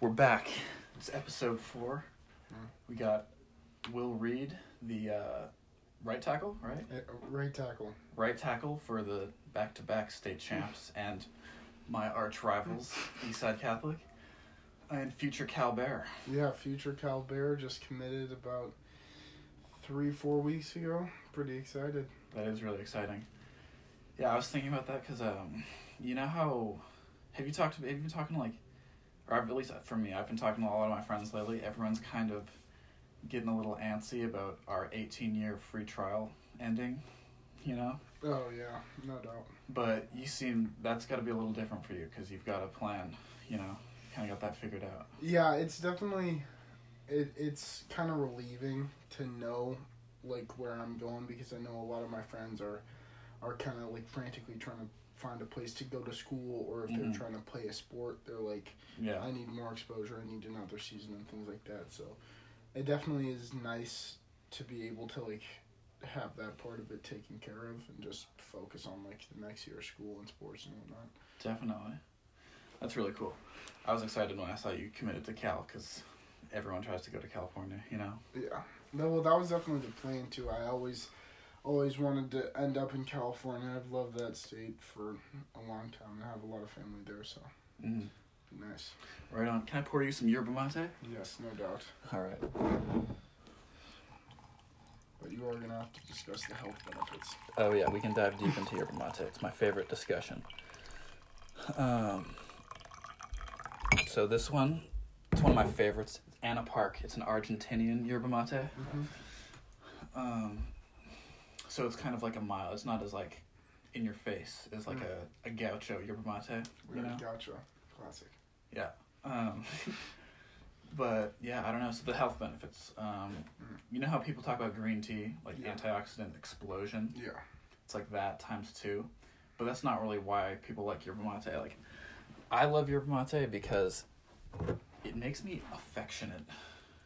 We're back. It's episode four. We got Will Reed, the uh, right tackle, right? Uh, Right tackle. Right tackle for the back-to-back state champs, and my arch rivals, Eastside Catholic, and future Cal Bear. Yeah, future Cal Bear just committed about three, four weeks ago. Pretty excited. That is really exciting. Yeah, I was thinking about that because, um, you know how, have you talked to, have you been talking to like, or I've, at least for me, I've been talking to a lot of my friends lately. Everyone's kind of getting a little antsy about our 18 year free trial ending, you know? Oh yeah, no doubt. But you seem, that's got to be a little different for you because you've got a plan, you know? Kind of got that figured out. Yeah, it's definitely, it it's kind of relieving to know like where I'm going because I know a lot of my friends are, are kind of like frantically trying to find a place to go to school or if Mhm. they're trying to play a sport, they're like, Yeah. I need more exposure. I need another season and things like that. So it definitely is nice to be able to like have that part of it taken care of and just focus on like the next year of school and sports and whatnot. Definitely. That's really cool. I was excited when I saw you committed to Cal because everyone tries to go to California, you know? Yeah. No, well, that was definitely the plan too. I always, always wanted to end up in California. I've loved that state for a long time. I have a lot of family there, so Mm. nice. Right on. Can I pour you some yerba mate? Yes, no doubt. All right. But you are gonna have to discuss the health benefits. Oh yeah, we can dive deep into yerba mate. It's my favorite discussion. Um, so this one, it's one of my favorites. It's Anna Park. It's an Argentinian yerba mate. Mm-hmm. Um, so it's kind of like a mild. It's not as like in your face as like a, a gaucho yerba mate. You know. Gotcha. Classic. Yeah. Um, but yeah, I don't know. So the health benefits. Um, Mm. you know how people talk about green tea, like Yeah. antioxidant explosion. Yeah. It's like that times two. But that's not really why people like yerba mate. Like, I love yerba mate because it makes me affectionate.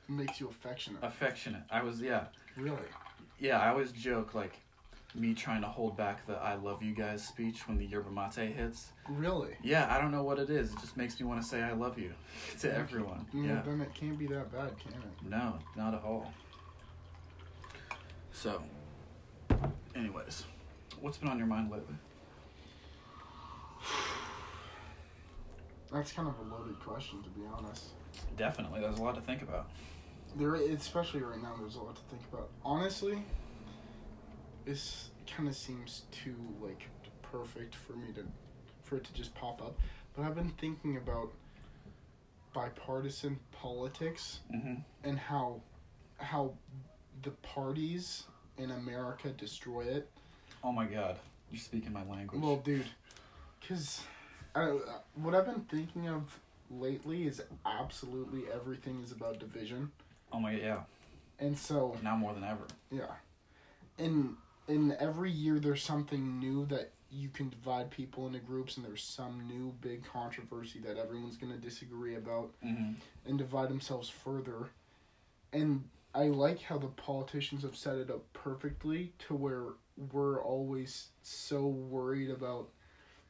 It makes you affectionate. Affectionate. I was yeah, Really? yeah. I always joke like me trying to hold back the "I love you guys" speech when the yerba mate hits. Really? Yeah, I don't know what it is. It just makes me want to say "I love you" to everyone. Mm, Yeah. Then it can't be that bad, can it? No, not at all. So, anyways, what's been on your mind lately? That's kind of a loaded question, to be honest. Definitely, there's a lot to think about. There, especially right now, there's a lot to think about. Honestly, this kind of seems too like perfect for me to, for it to just pop up. But I've been thinking about bipartisan politics Mm-hmm. and how, how, the parties in America destroy it. Oh my god, you're speaking my language. Well, dude, because what I've been thinking of lately is absolutely everything is about division, oh my yeah, and so now more than ever. yeah, and in every year there's something new that you can divide people into groups, and there's some new big controversy that everyone's gonna disagree about Mm-hmm. and divide themselves further, and I like how the politicians have set it up perfectly to where we're always so worried about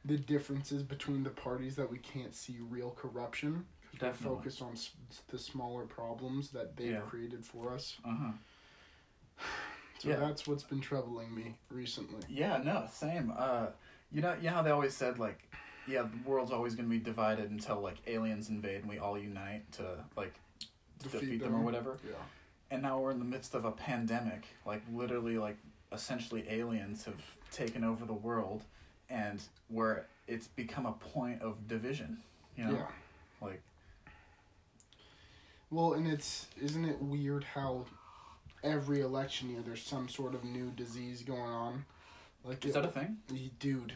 the differences between the parties that we can't see real corruption. We're focused on s- the smaller problems that they've Yeah. created for us. Uh huh. So Yeah. that's what's been troubling me recently. Yeah, no, same. Uh, you know, you know how they always said like, yeah, the world's always gonna be divided until like aliens invade and we all unite to like defeat, them or whatever. Yeah. and now we're in the midst of a pandemic like literally like essentially aliens have taken over the world and where it's become a point of division you know Yeah. like Well, and it's isn't it weird how every election year there's some sort of new disease going on? Like is it- that a thing? Dude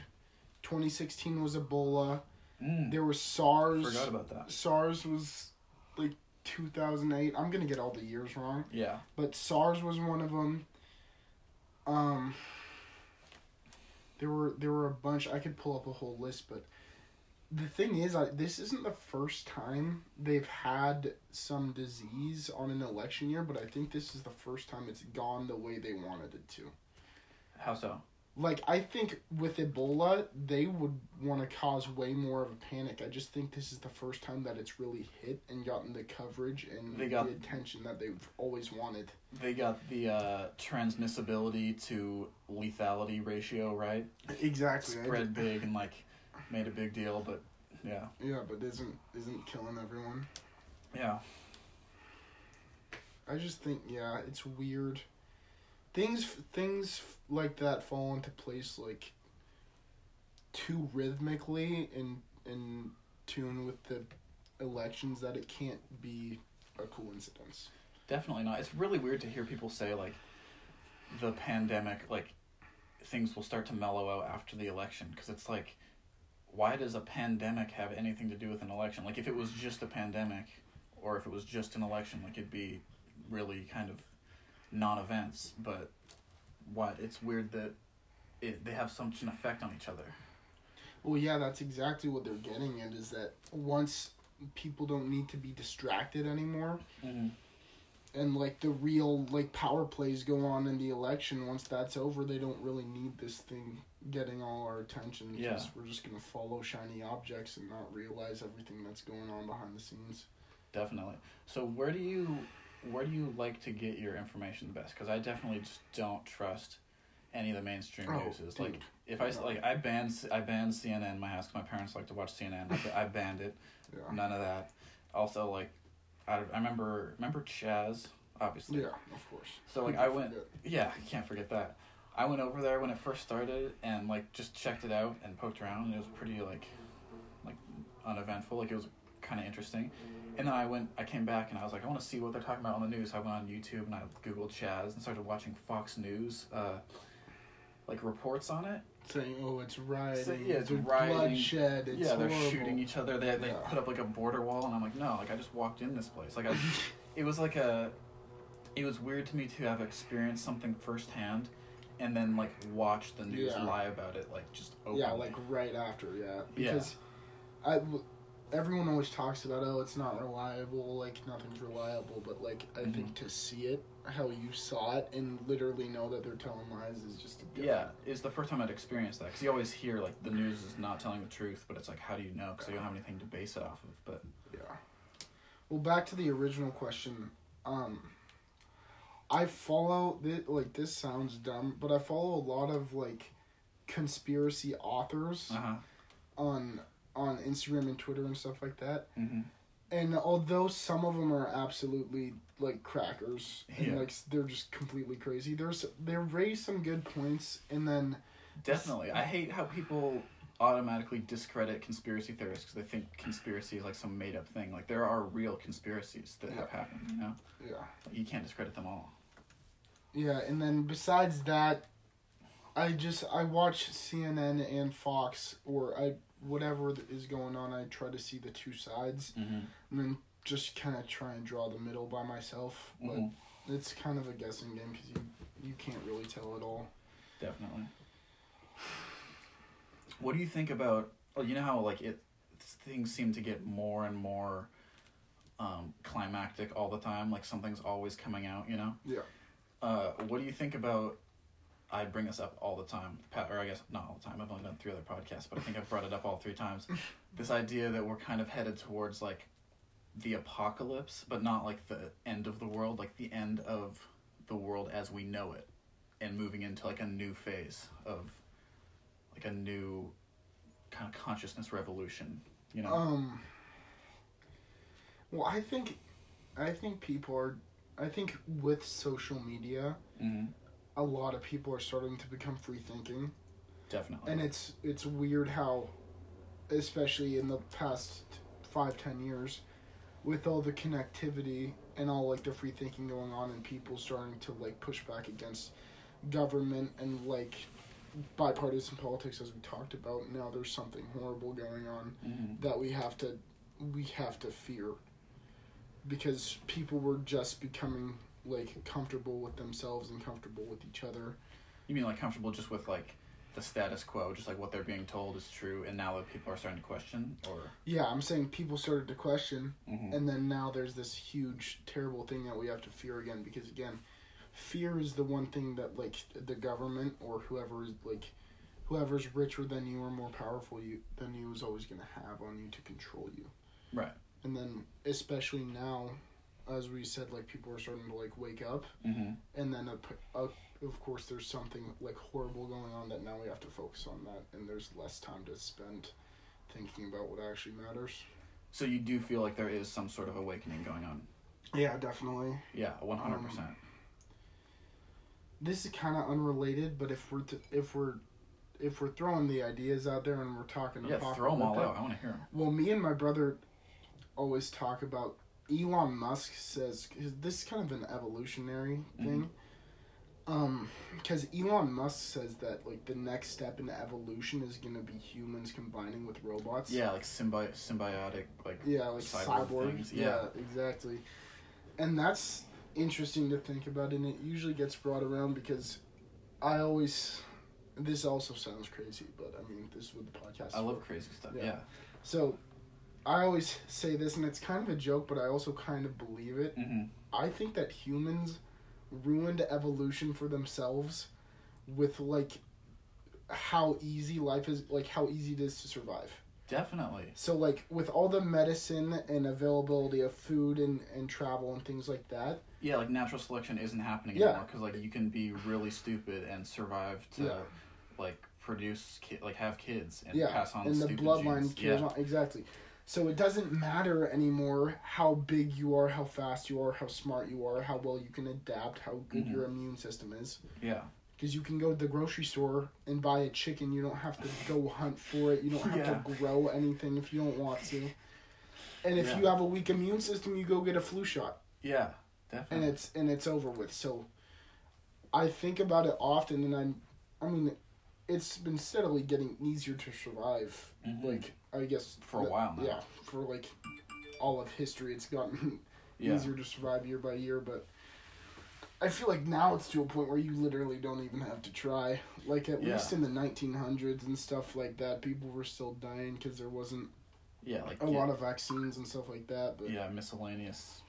2016 was ebola. Mm, there was sars. Forgot about that. Sars was like 2008 i'm gonna get all the years wrong. Yeah. But sars was one of them um there were there were a bunch i could pull up a whole list but the thing is I, this isn't the first time they've had some disease on an election year but i think this is the first time it's gone the way they wanted it to how so like I think with Ebola, they would want to cause way more of a panic. I just think this is the first time that it's really hit and gotten the coverage and They got- the attention that they've always wanted. They got the uh, transmissibility to lethality ratio right. Exactly. Spread big and like made a big deal, but yeah, Yeah, but isn't isn't killing everyone. yeah, I just think yeah, it's weird. Things things like that fall into place like too rhythmically and in tune with the elections that it can't be a coincidence. definitely not. It's really weird to hear people say like the pandemic, like things will start to mellow out after the election because it's like, why does a pandemic have anything to do with an election? Like if it was just a pandemic, or if it was just an election, like it'd be really kind of non-events. But what? It's weird that it they have such an effect on each other. Well, yeah, that's exactly what they're getting at is that once people don't need to be distracted anymore Mm-hmm. And like the real like power plays go on in the election once that's over they don't really need this thing getting all our attention because Yeah. we're just going to follow shiny objects and not realize everything that's going on behind the scenes Definitely. So where do you where do you like to get your information the best? Because I definitely just don't trust any of the mainstream Oh, news. Like if i No. like I banned I banned CNN in my house my parents like to watch CNN. I banned it. yeah None of that. Also like I, I remember remember Chaz obviously. yeah of course So like I went forget? yeah I can't forget that. I went over there when it first started and like just checked it out and poked around and it was pretty like like uneventful like it was kind of interesting and then I went I came back and I was like I want to see what they're talking about on the news so I went on YouTube and I googled Chaz and started watching Fox News uh like reports on it saying oh it's rioting So, yeah, it's there's rioting. bloodshed it's yeah they're horrible. shooting each other they, they Yeah. put up like a border wall and I'm like no like I just walked in this place like I it was like a it was weird to me to have experienced something firsthand and then like watch the news Yeah. lie about it like just openly. yeah like right after yeah Yeah. because I w- everyone always talks about oh it's not reliable like nothing's reliable but like i Mm-hmm. think to see it how you saw it and literally know that they're telling lies is just a yeah it's the first time I'd experienced that because you always hear like the news is not telling the truth but it's like how do you know? Because you don't have anything to base it off of but yeah. Well back to the original question um i follow this like this sounds dumb but i follow a lot of like conspiracy authors uh-huh. on on instagram and twitter and stuff like that. Mm-hmm. and although some of them are absolutely like crackers. And Yeah. like they're just completely crazy. There's they raise some good points and then definitely. I hate how people automatically discredit conspiracy theorists because they think conspiracy is like some made up thing. Like there are real conspiracies that have happened you know? Yeah. You can't discredit them all. Yeah and then besides that i just i watch cnn and fox or i whatever is going on i try to see the two sides. Mm-hmm. and then just kind of try and draw the middle by myself but Mhm. it's kind of a guessing game because you you can't really tell at all Definitely. What do you think about? Oh, you know how like it things seem to get more and more um, climactic all the time. Like something's always coming out. You know. Yeah. Uh, what do you think about? I bring this up all the time, or I guess not all the time. I've only done three other podcasts, but I think I've brought it up all three times. this idea that we're kind of headed towards like the apocalypse, but not like the end of the world, like the end of the world as we know it, and moving into like a new phase of like a new kind of consciousness revolution. You know. Um. Well, I think, I think people are. I think with social media, hmm a lot of people are starting to become free thinking, Definitely. and it's it's weird how, especially in the past five ten years, with all the connectivity and all like the free thinking going on, and people starting to like push back against government and like bipartisan politics as we talked about now there's something horrible going on hmm that we have to we have to fear. Because people were just becoming like comfortable with themselves and comfortable with each other. You mean like comfortable just with like the status quo, just like what they're being told is true, and now that people are starting to question, or yeah i'm saying people started to question Mhm. and then now there's this huge terrible thing that we have to fear again because again fear is the one thing that like the government or whoever is like whoever's richer than you or more powerful you than you is always going to have on you to control you Right. and then especially now as we said like people are starting to like wake up Mm-hmm. and then a, a, of course there's something like horrible going on that now we have to focus on that and there's less time to spend thinking about what actually matters So you do feel like there is some sort of awakening going on. yeah definitely Yeah, one hundred percent. this is kind of unrelated but if we're t- if we're if we're throwing the ideas out there and we're talking Yeah, throw them all out. I want to hear them. well me and my brother always talk about elon musk says this is kind of an evolutionary thing um because elon musk says that like the next step in evolution is going to be humans combining with robots Yeah, like symbi- symbiotic, like yeah like cyborg cyborg, yeah. yeah. exactly and that's interesting to think about and it usually gets brought around because i always this also sounds crazy but i mean this is what the podcast I love for. crazy stuff. Yeah. Yeah. so i always say this and it's kind of a joke but i also kind of believe it Mm-hmm. i think that humans ruined evolution for themselves with like how easy life is like how easy it is to survive Definitely. so like with all the medicine and availability of food and, and travel and things like that Yeah, like natural selection isn't happening Yeah. anymore because like you can be really stupid and survive to Yeah. like produce ki- like have kids and yeah pass on and the stupid bloodline genes. yeah. on exactly so it doesn't matter anymore how big you are how fast you are how smart you are how well you can adapt how good Mhm. your immune system is Yeah. because you can go to the grocery store and buy a chicken you don't have to go hunt for it you don't have Yeah. to grow anything if you don't want to and if Yeah. you have a weak immune system you go get a flu shot Yeah. definitely. and it's and it's over with. So I think about it often, and I'm, I mean, it's been steadily getting easier to survive. Mhm. Like I guess For a while now. Yeah, for like all of history, it's gotten Yeah. easier to survive year by year. But I feel like now it's to a point where you literally don't even have to try. Like at Yeah. least in the 1900s and stuff like that, people were still dying because there wasn't Yeah, like a yeah, lot of vaccines and stuff like that. But yeah miscellaneous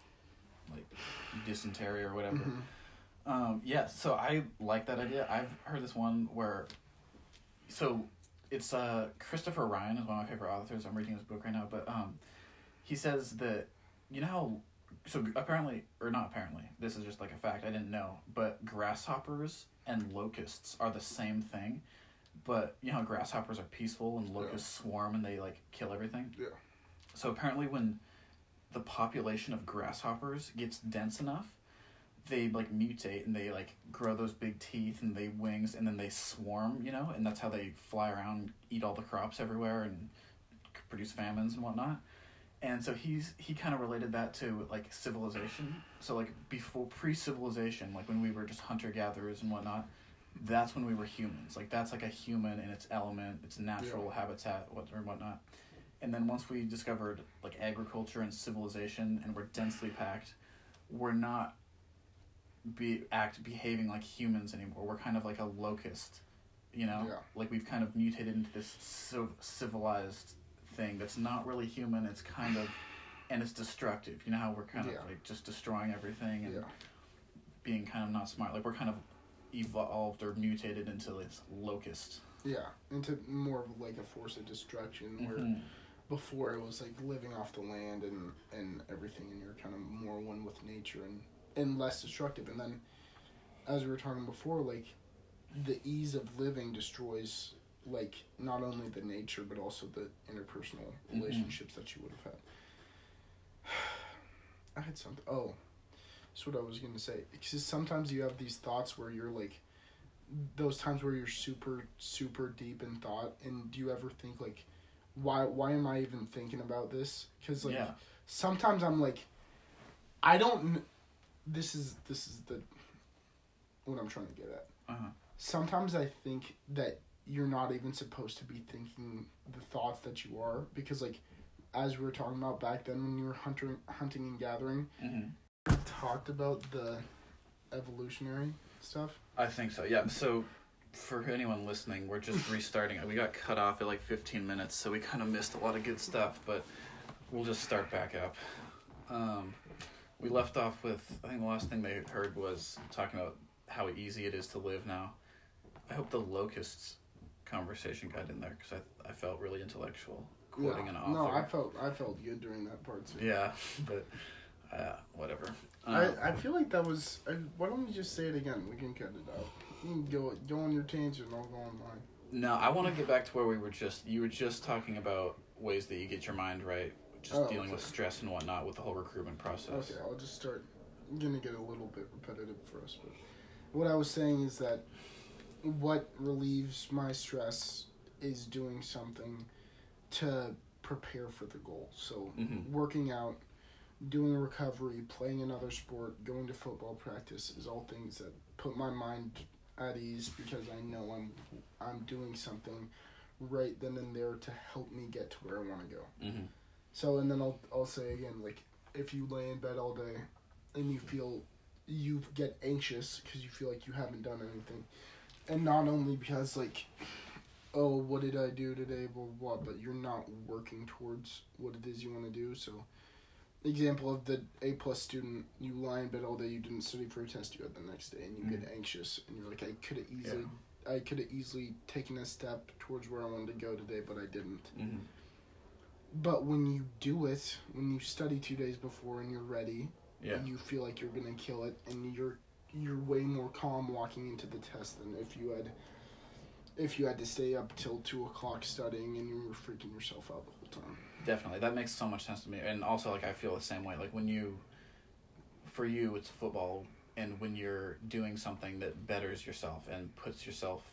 like dysentery or whatever. Mhm. Um, yeah, so I like that idea. I've heard this one where, so it's uh Christopher Ryan is one of my favorite authors. I'm reading his book right now, but um, he says that you know how so apparently or not apparently this is just like a fact I didn't know, but grasshoppers and locusts are the same thing. But you know how grasshoppers are peaceful and locusts swarm and they like kill everything. Yeah. So apparently, when the population of grasshoppers gets dense enough, they like mutate and they like grow those big teeth and they wings and then they swarm, you know, and that's how they fly around, eat all the crops everywhere and produce famines and whatnot. And so he's he kind of related that to like civilization. So like before pre-civilization, like when we were just hunter gatherers and whatnot, that's when we were humans. Like that's like a human in its element, its natural habitat, what or whatnot. And then once we discovered like agriculture and civilization, and we're densely packed, we're not be act behaving like humans anymore. We're kind of like a locust, you know. Yeah. Like we've kind of mutated into this civ- civilized thing that's not really human. It's kind of, and it's destructive. You know how we're kind Yeah. of like just destroying everything and Yeah. being kind of not smart. Like we're kind of evolved or mutated into this locust. Yeah, into more of like a force of destruction where Mhm. before it was like living off the land and and everything and you're kind of more one with nature and and less destructive and then as we were talking before like the ease of living destroys like not only the nature but also the interpersonal Mhm. relationships that you would have had i had something oh that's what i was gonna say because sometimes you have these thoughts where you're like those times where you're super super deep in thought and do you ever think like why why am i even thinking about this because like yeah. sometimes i'm like i don't this is this is the what i'm trying to get at Uh-huh. sometimes i think that you're not even supposed to be thinking the thoughts that you are because like as we were talking about back then when you were hunting hunting and gathering hmm we talked about the evolutionary stuff I think so. Yeah. So, for anyone listening, we're just restarting. We got cut off at like 15 minutes, so we kind of missed a lot of good stuff. But we'll just start back up. Um, we left off with I think the last thing they heard was talking about how easy it is to live now. I hope the locusts conversation got in there because I I felt really intellectual quoting yeah. an author. No, I felt I felt good during that part too. yeah, but uh, whatever. I, Um, I feel like that was. I, why don't we just say it again? We can cut it out. You can go go on your tangent. I'll go on mine. No, I want to get back to where we were just. You were just talking about ways that you get your mind right, just Oh, dealing with stress and whatnot with the whole recruitment process. Okay, I'll just start. I'm gonna get a little bit repetitive for us, but what I was saying is that what relieves my stress is doing something to prepare for the goal. So Mhm. working out, doing recovery, playing another sport, going to football practice is all things that put my mind at ease because I know I'm I'm doing something right then and there to help me get to where I want to go. hmm So and then I'll I'll say again like if you lay in bed all day and you feel you get anxious because you feel like you haven't done anything, and not only because like oh what did I do today blah blah, blah but you're not working towards what it is you want to do. So example of the A plus student you lie in bed all day you didn't study for a test you had the next day and you get anxious and you're like I could have easily I could have easily taken a step towards where I wanted to go today but I didn't. hmm But when you do it, when you study two days before and you're ready, Yeah. and you feel like you're gonna kill it, and you're you're way more calm walking into the test than if you had if you had to stay up till two o'clock studying and you were freaking yourself out the whole time. Definitely, that makes so much sense to me, and also like I feel the same way. Like when you, for you, it's football, and when you're doing something that betters yourself and puts yourself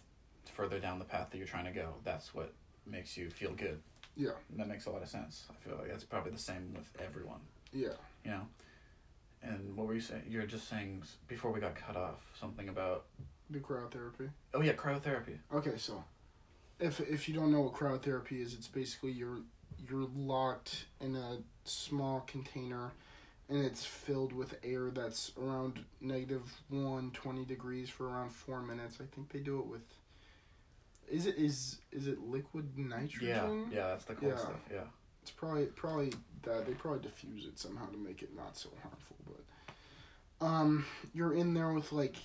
further down the path that you're trying to go, that's what makes you feel good. Yeah, And that makes a lot of sense. I feel like that's probably the same with everyone. yeah. you know. And what were you saying? You're just saying before we got cut off something about The cryotherapy. oh yeah cryotherapy. Okay, so if if you don't know what cryotherapy is, it's basically you're you're locked in a small container and it's filled with air that's around negative 120 degrees for around 4 minutes. I think they do it with is it is is it liquid nitrogen? yeah, yeah, that's the cool Yeah. stuff. Yeah, It's probably probably that they probably diffuse it somehow to make it not so harmful, but um you're in there with like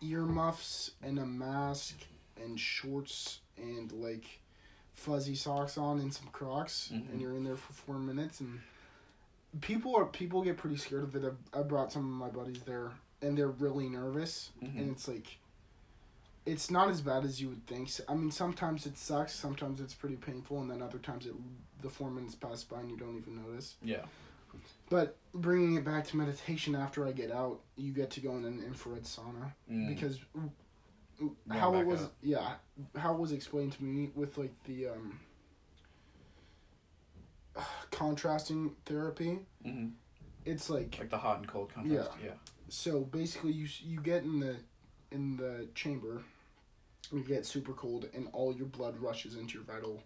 earmuffs and a mask and shorts and like fuzzy socks on and some Crocs Mhm. and you're in there for 4 minutes and people are people get pretty scared of it. I, I brought some of my buddies there and they're really nervous Mhm. and it's like it's not as bad as you would think. I mean, sometimes it sucks, sometimes it's pretty painful, and then other times it the four minutes pass by and you don't even notice. yeah, But bringing it back to meditation, after I get out, you get to go in an infrared sauna Mm. because Going how it was, up. yeah, how it was explained to me with like the um, contrasting therapy. hmm It's like like the hot and cold contrast. Yeah, so basically you you get in the in the chamber you get super cold and all your blood rushes into your vital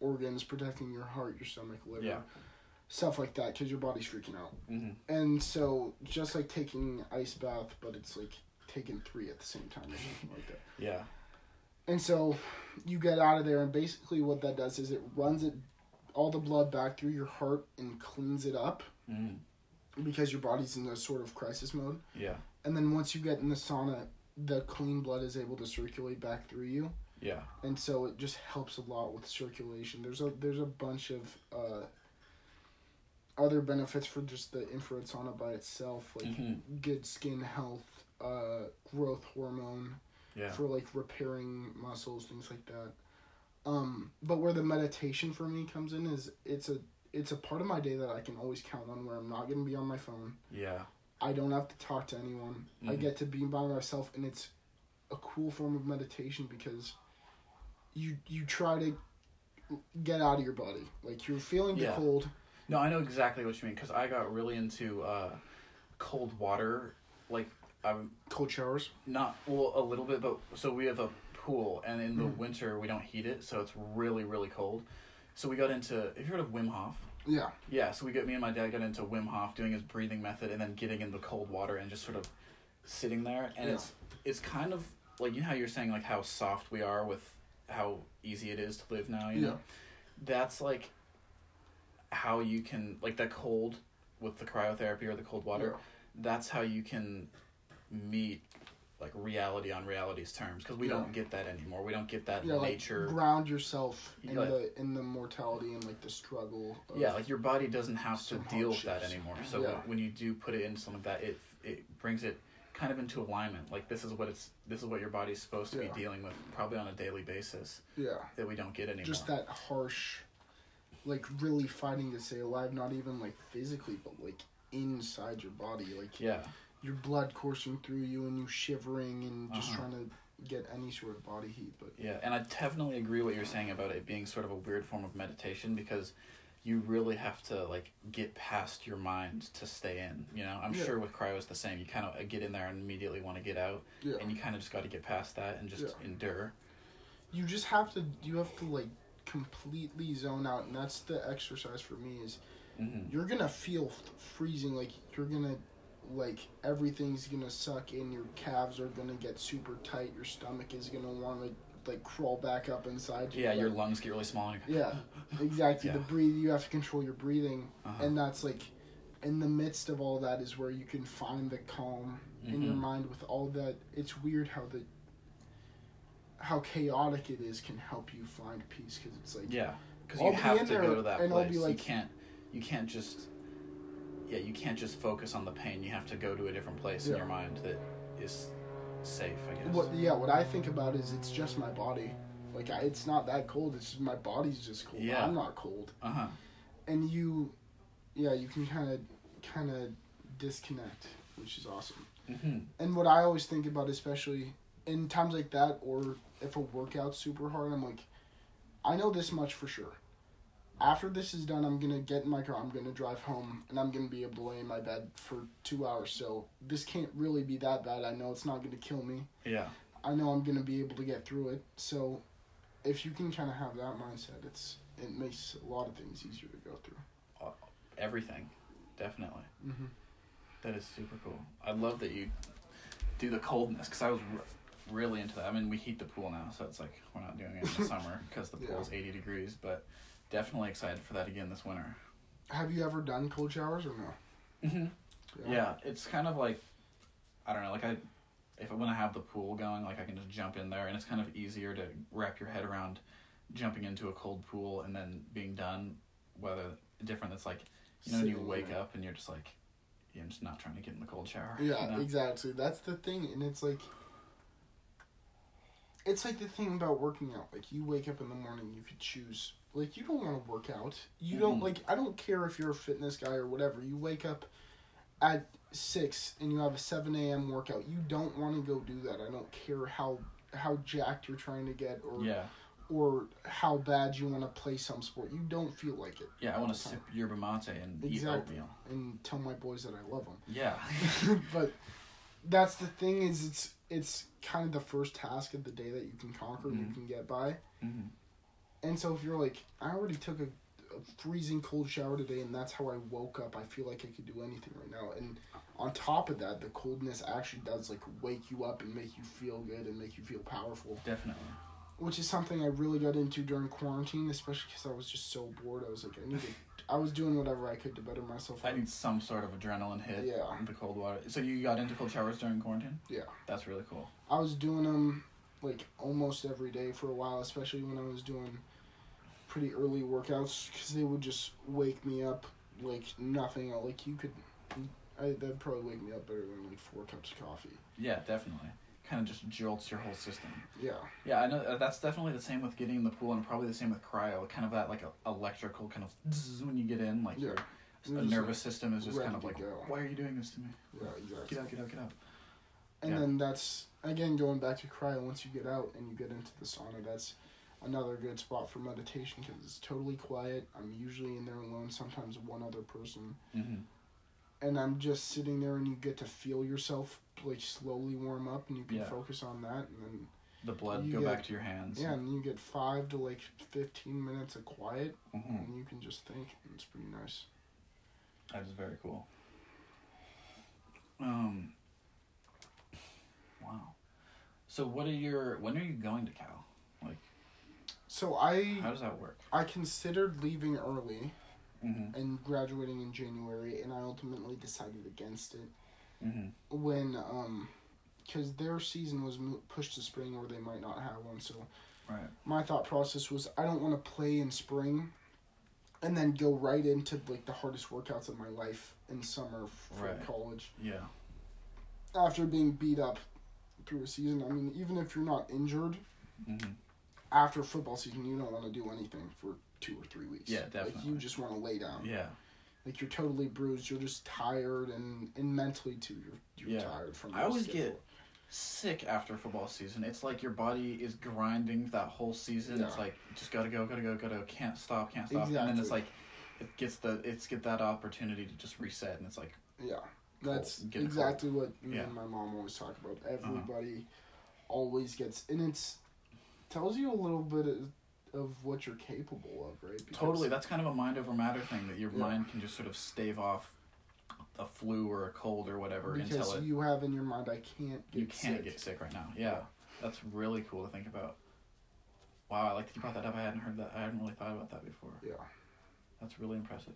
organs protecting your heart your stomach liver Yeah. stuff like that because your body's freaking out. Hmm and so just like taking ice bath but it's like taking three at the same time or something like that. Yeah, and so you get out of there and basically what that does is it runs it all the blood back through your heart and cleans it up mm. because your body's in a sort of crisis mode. Yeah, and then once you get in the sauna, the clean blood is able to circulate back through you, yeah, and so it just helps a lot with circulation. There's a there's a bunch of uh, other benefits for just the infrared sauna by itself, like hmm good skin health, uh, growth hormone yeah, for like repairing muscles, things like that. Um, but where the meditation for me comes in is it's a it's a part of my day that I can always count on where I'm not gonna be on my phone. yeah, I don't have to talk to anyone. I Mhm. get to be by myself, and it's a cool form of meditation because you you try to get out of your body. Like you're feeling the cold. No, I know exactly what you mean because I got really into uh, cold water. Like I'm Cold showers. not well a little bit, but so we have a pool, and in the Mm. winter we don't heat it, so it's really really cold. So we got into. Have you heard of Wim Hof? Yeah. Yeah, so we got me and my dad got into Wim Hof doing his breathing method and then getting in the cold water and just sort of sitting there and Yeah. it's it's kind of like you know how you're saying like how soft we are with how easy it is to live now, you know. That's like how you can like that cold with the cryotherapy or the cold water. that's how you can meet like reality on reality's terms because we Yeah. don't get that anymore. We don't get that yeah, like nature. ground yourself in the in the mortality and like the struggle. Of, yeah, like your body doesn't have to deal with that anymore. So Yeah. when you do put it into something like that, it it brings it kind of into alignment. Like this is what it's this is what your body's supposed to be dealing with probably on a daily basis yeah, that we don't get anymore. just that harsh, like really fighting to stay alive. Not even like physically, but like inside your body, like yeah. Your blood coursing through you and you shivering and just Uh-huh. trying to get any sort of body heat. But Yeah, and I definitely agree what you're saying about it being sort of a weird form of meditation because you really have to like get past your mind to stay in. You know, I'm Yeah. sure with cryo it's the same. You kind of get in there and immediately want to get out, yeah, and you kind of just got to get past that and just Yeah. endure. you just have to. You have to like completely zone out, and that's the exercise for me. Is hmm you're gonna feel f- freezing like you're gonna like everything's gonna suck in your calves are gonna get super tight your stomach is gonna want to like crawl back up inside you Yeah, your lungs get really small. Yeah exactly the breathe you have to control your breathing uh-huh. and that's like in the midst of all that is where you can find the calm in your Mhm. mind with all that it's weird how the how chaotic it is can help you find peace because it's like Yeah, because you have to go to that and I'll place. be like- you can't, you can't just, yeah, you can't just focus on the pain. You have to go to a different place in your mind that is safe. I guess. What yeah, what I think about is it's just my body. Like I, it's not that cold. It's just my body's just cold. Yeah. I'm not cold. Uh huh. And you, yeah, you can kind of kind of disconnect, which is awesome. hmm And what I always think about, especially in times like that, or if a workout's super hard, I'm like, I know this much for sure. After this is done, I'm gonna get in my car. I'm gonna drive home, and I'm gonna be able to lay in my bed for two hours. So this can't really be that bad. I know it's not gonna kill me. Yeah. I know I'm gonna be able to get through it. So, if you can kind of have that mindset, it's it makes a lot of things easier to go through. Everything, definitely. Mm-hmm. That is super cool. I love that you do the coldness because I was r- really into that. I mean, we heat the pool now, so it's like we're not doing it in the summer because the Yeah. pool's eighty degrees. But definitely excited for that again this winter. Have you ever done cold showers or no? Mm-hmm. Yeah. it's kind of like I don't know, like I if I when I have the pool going, like I can just jump in there, and it's kind of easier to wrap your head around jumping into a cold pool and then being done. Whether different, it's like you know when you wake up and you're just like, yeah, I'm just not trying to get in the cold shower. Yeah, you know? exactly. That's the thing, and it's like, it's like the thing about working out. Like you wake up in the morning, you could choose. Like you don't want to work out. You don't Mhm. like. I don't care if you're a fitness guy or whatever. You wake up at six and you have a seven a.m. workout. You don't want to go do that. I don't care how how jacked you're trying to get or Yeah, or how bad you want to play some sport. You don't feel like it. yeah. I want to sip yerba mate and Exactly. eat oatmeal. and tell my boys that I love them. Yeah, but that's the thing is it's it's kind of the first task of the day that you can conquer and you can get by hmm and so if you're like i already took a, a freezing cold shower today and that's how i woke up i feel like i could do anything right now and on top of that the coldness actually does like wake you up and make you feel good and make you feel powerful definitely. which is something i really got into during quarantine especially because i was just so bored i was like i need to i was doing whatever i could to better myself I need some sort of adrenaline hit. Yeah. The cold water. So you got into cold showers during quarantine? Yeah. That's really cool. I was doing them like almost every day for a while, especially when I was doing pretty early workouts because they would just wake me up like nothing. Like you could, I, that'd probably wake me up better than like four cups of coffee. Yeah, definitely. Kind of just jolts your whole system. Yeah, Yeah, I know uh, that's definitely the same with getting in the pool, and probably the same with cryo. Kind of that like a, electrical kind of when you get in, like Yeah. your You're a just, nervous system is just kind of like, why are you doing this to me? yeah, exactly. Get out, get out, get out. And Yeah. then that's again going back to cry. Once you get out and you get into the sauna, that's another good spot for meditation because it's totally quiet. I'm usually in there alone. Sometimes one other person. Mm-hmm. and I'm just sitting there, and you get to feel yourself like slowly warm up, and you can Yeah. focus on that, and then The blood go get- back to your hands. yeah, and you get five to like fifteen minutes of quiet, hmm and you can just think, and it's pretty nice. That is very cool. Um. Wow. So what are your? When are you going to Cal? Like, So I how does that work? I considered leaving early Mm-hmm. and graduating in January, and I ultimately decided against it Mhm. when um because their season was pushed to spring or they might not have one so Right. my thought process was i don't want to play in spring and then go right into like the hardest workouts of my life in summer for Right. college Yeah. after being beat up through a season i mean even if you're not injured Mhm. after football season you don't want to do anything for two or three weeks Yeah, like definitely. you just want to lay down Yeah. like you're totally bruised you're just tired and and mentally too you're, you're Yeah. tired from it. I always schedule. get sick after football season. It's like your body is grinding that whole season. It's like just gotta go, gotta go, gotta go, can't stop, can't stop. And then it's like it gets the it's get that opportunity to just reset and it's like Yeah, that's exactly what me Yeah. Uh-huh. and my mom always talk about. Everybody always gets, and it's tells you a little bit of, of what you're capable of, right? Because- totally that's kind of a mind over matter thing that your Yeah. mind can just sort of stave off a flu or a cold or whatever because until it you have in your mind, I can't get you can't sick. get sick right now. Yeah. That's really cool to think about. Wow, I like that you brought that up. I hadn't heard that. I hadn't really thought about that before. Yeah, That's really impressive.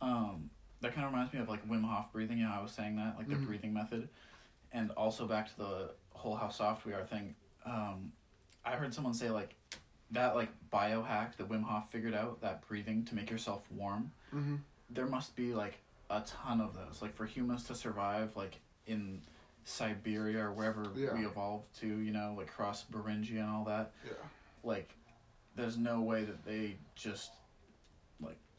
Um, that kind of reminds me of like Wim Hof breathing. You know, I was saying that like the Mhm. breathing method, and also back to the whole how soft we are thing. Um, I heard someone say like that like biohack that Wim Hof figured out that breathing to make yourself warm. mm-hmm. There must be like a ton of those. Like for humans to survive like in Siberia or wherever Yeah. we evolved to, you know, like cross Beringia and all that. yeah. Like, there's no way that they just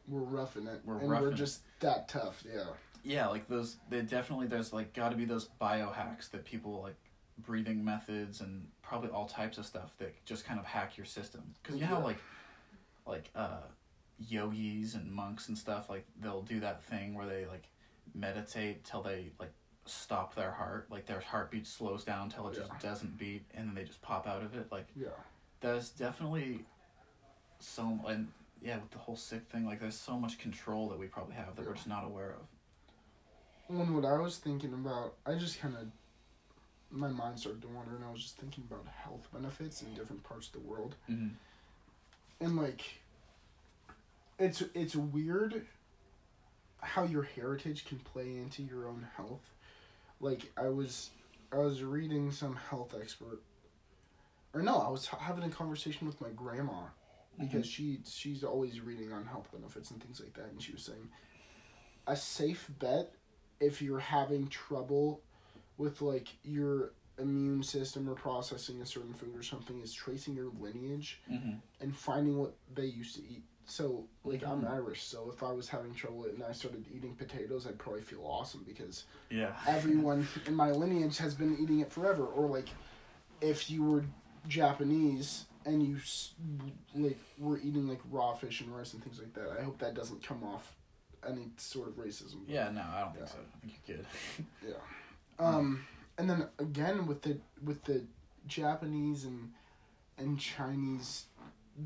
We're roughing it, We're and roughing we're just that tough. Yeah, yeah like those they definitely there's like got to be those biohacks that people like breathing methods and probably all types of stuff that just kind of hack your system. Because you know like like uh yogis and monks and stuff like they'll do that thing where they like meditate till they like stop their heart. Like their heartbeat slows down till it just doesn't beat and then they just pop out of it. Like yeah, there's definitely so and yeah with the whole sick thing like there's so much control that we probably have that we're just not aware of When what I was thinking about, I just kind of my mind started to wander, and I was just thinking about health benefits in different parts of the world. mm-hmm. and like it's it's weird how your heritage can play into your own health like i was i was reading some health expert or no i was having a conversation with my grandma because she she's always reading on health benefits and things like that and she was saying a safe bet if you're having trouble with like your immune system or processing a certain food or something is tracing your lineage Mm-hmm. and finding what they used to eat. So, like, I'm Mhm. Irish, so if I was having trouble and I started eating potatoes, I'd probably feel awesome because Yeah. everyone in my lineage has been eating it forever. Or, like, if you were Japanese and you, like, were eating, like, raw fish and rice and things like that, I hope that doesn't come off any sort of racism. Yeah, no, I don't think so. I think you're good. Um, and then again with the with the Japanese and and Chinese,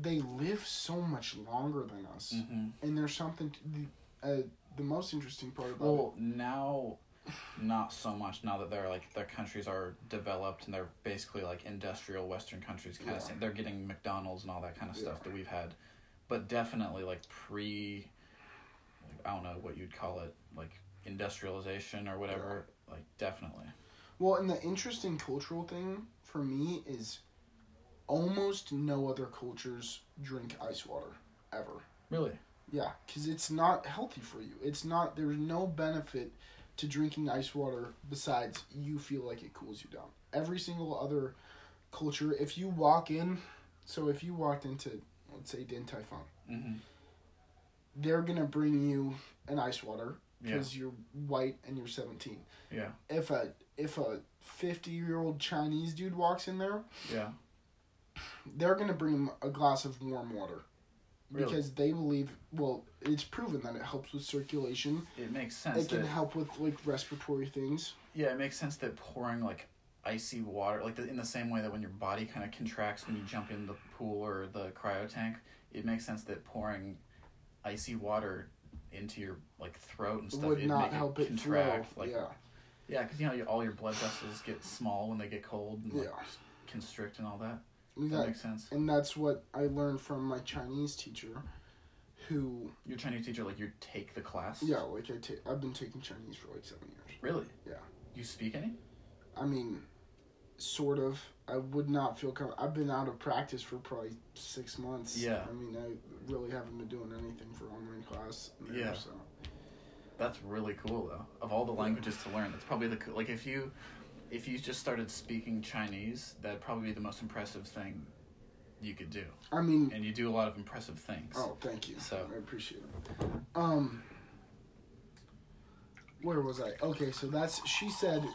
they live so much longer than us, mm-hmm. and there's something. To, the uh, the most interesting part about Well, now, not so much. Now that they're like their countries are developed and they're basically like industrial Western countries, kind Yeah. of. They're getting McDonald's and all that kind of stuff that we've had, but definitely like pre. Like, I don't know what you'd call it, like industrialization or whatever. Like definitely. well, and the interesting cultural thing for me is almost no other cultures drink ice water ever. Really. Yeah, because it's not healthy for you. It's not. There's no benefit to drinking ice water besides you feel like it cools you down. Every single other culture, if you walk in, so if you walked into, let's say Din Tai Fung, Mm-hmm. they're gonna bring you an ice water Yeah. because you're white and you're 17. Yeah. If a if a 50 year old Chinese dude walks in there, Yeah. they're gonna bring him a glass of warm water. Really? Because they believe, well, it's proven that it helps with circulation. It makes sense. It can that- help with like respiratory things. Yeah, it makes sense that pouring like icy water, like the, in the same way that when your body kind of contracts when you jump in the pool or the cryo tank, it makes sense that pouring icy water into your like throat and stuff would not help it contract. Like yeah, yeah, because you know all your blood vessels get small when they get cold and like, Yeah. constrict and all that. That That- makes sense. and that's what I learned from my Chinese teacher, who Your Chinese teacher, like you take the class. yeah, like I take. I've been taking Chinese for like seven years. Really? Yeah. You speak any? I mean, sort of. I would not feel com- I've been out of practice for probably six months. Yeah. I mean, I really haven't been doing anything for online class. There, Yeah. So That's really cool though. Of all the languages to learn, that's probably the like if you if you just started speaking Chinese, that'd probably be the most impressive thing you could do. I mean, And you do a lot of impressive things. oh, thank you. So- I appreciate it. Um, where was I? Okay, so that's she said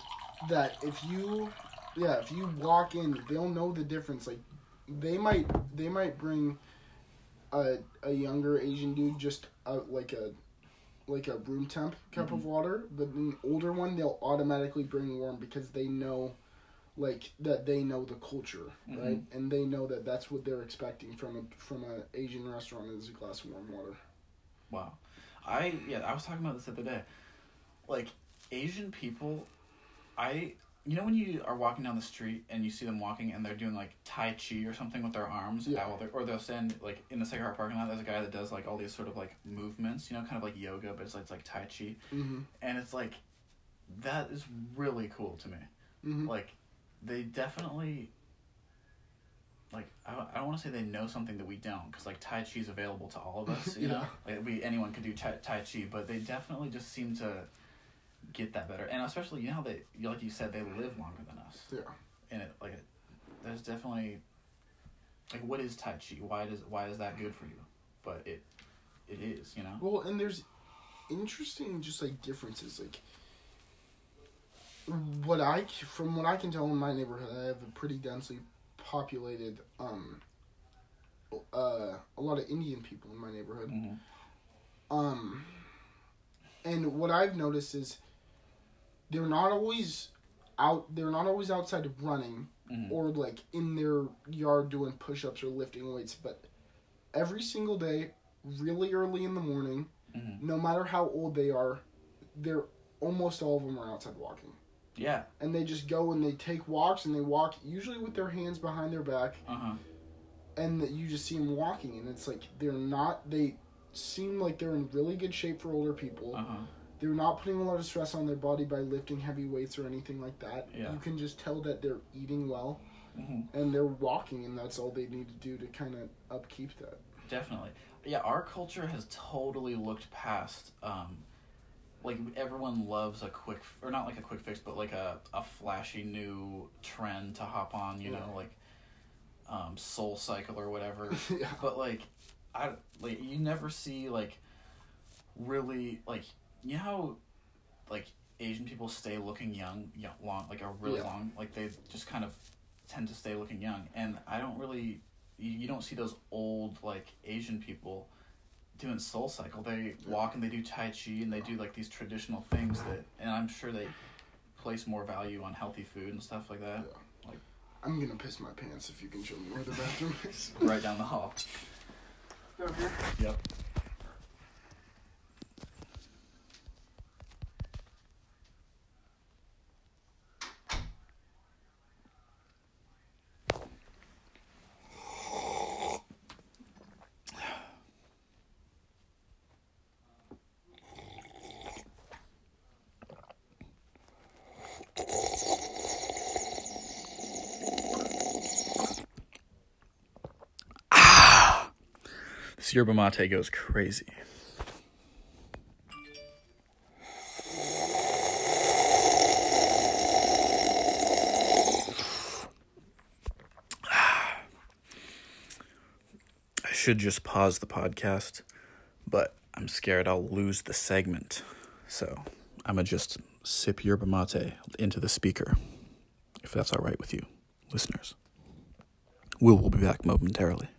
that if you, yeah, if you walk in, they'll know the difference. Like, they might they might bring a a younger Asian dude just a, like a like a room temp cup of mm-hmm. water, but an older one they'll automatically bring warm because they know like that they know the culture, mm-hmm. right? And they know that that's what they're expecting from a from a Asian restaurant is a glass of warm water. Wow. I yeah, I was talking about this the other day. Like Asian people, I you know when you are walking down the street and you see them walking and they're doing like tai chi or something with their arms, Yeah. while they're, or they'll stand like in the Sacred Heart parking lot. There's a guy that does like all these sort of like movements, you know, kind of like yoga, but it's like, it's like tai chi, Mm-hmm. and it's like that is really cool to me. Mm-hmm. Like they definitely. Like I, I don't want to say they know something that we don't, because like Tai Chi is available to all of us, you know. Like we anyone could do tai, tai Chi, but they definitely just seem to get that better, and especially you know they like you said they live longer than us, Yeah. and it like it, there's definitely like what is Tai Chi? Why does why is that good for you? But it it is, you know. Well, and there's interesting just like differences. Like what I from what I can tell in my neighborhood, I have a pretty densely populated um uh a lot of Indian people in my neighborhood. Mhm. Um and what I've noticed is they're not always out they're not always outside running Mhm. or like in their yard doing push-ups or lifting weights, but every single day, really early in the morning, Mhm. no matter how old they are, they're almost all of them are outside walking. Yeah. And they just go and they take walks and they walk usually with their hands behind their back Uh huh. and that you just see them walking and it's like they're not they seem like they're in really good shape for older people. Uh huh. They're not putting a lot of stress on their body by lifting heavy weights or anything like that. Yeah. You can just tell that they're eating well hmm and they're walking and that's all they need to do to kind of upkeep that. Definitely. Yeah, our culture has totally looked past um like everyone loves a quick or not like a quick fix but like a, a flashy new trend to hop on, you know, like um SoulCycle or whatever. yeah. but like I like you never see like really like you know how like Asian people stay looking young, young long like a really Yeah. long like they just kind of tend to stay looking young and I don't really you, you don't see those old like Asian people doing SoulCycle they walk and they do tai chi and they do like these traditional things that and I'm sure they place more value on healthy food and stuff like that Like I'm gonna piss my pants if you can show me where the bathroom is. right down the hall Down here. yep This yerba mate goes crazy. I should just pause the podcast, but I'm scared I'll lose the segment. So I'm going to just sip yerba mate into the speaker, if that's all right with you, listeners. Will will be back momentarily.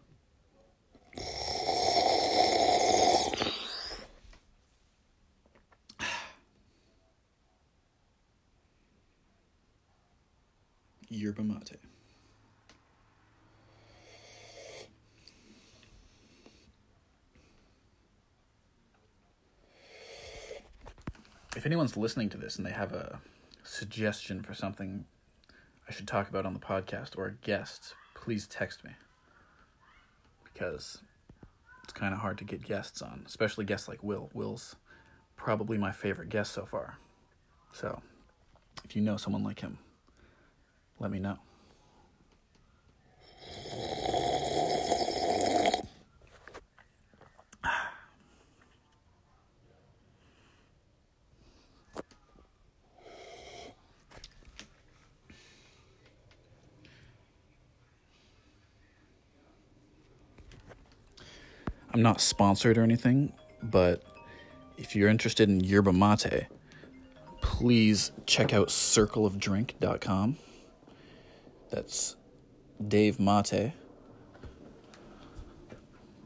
Yerba mate. If anyone's listening to this and they have a suggestion for something I should talk about on the podcast or a guest, please text me. Because it's kind of hard to get guests on, especially guests like Will. Will's probably my favorite guest so far. So, If you know someone like him, let me know. I'm not sponsored or anything, but if you're interested in yerba mate, please check out circleofdrink.com. That's Dave Mate.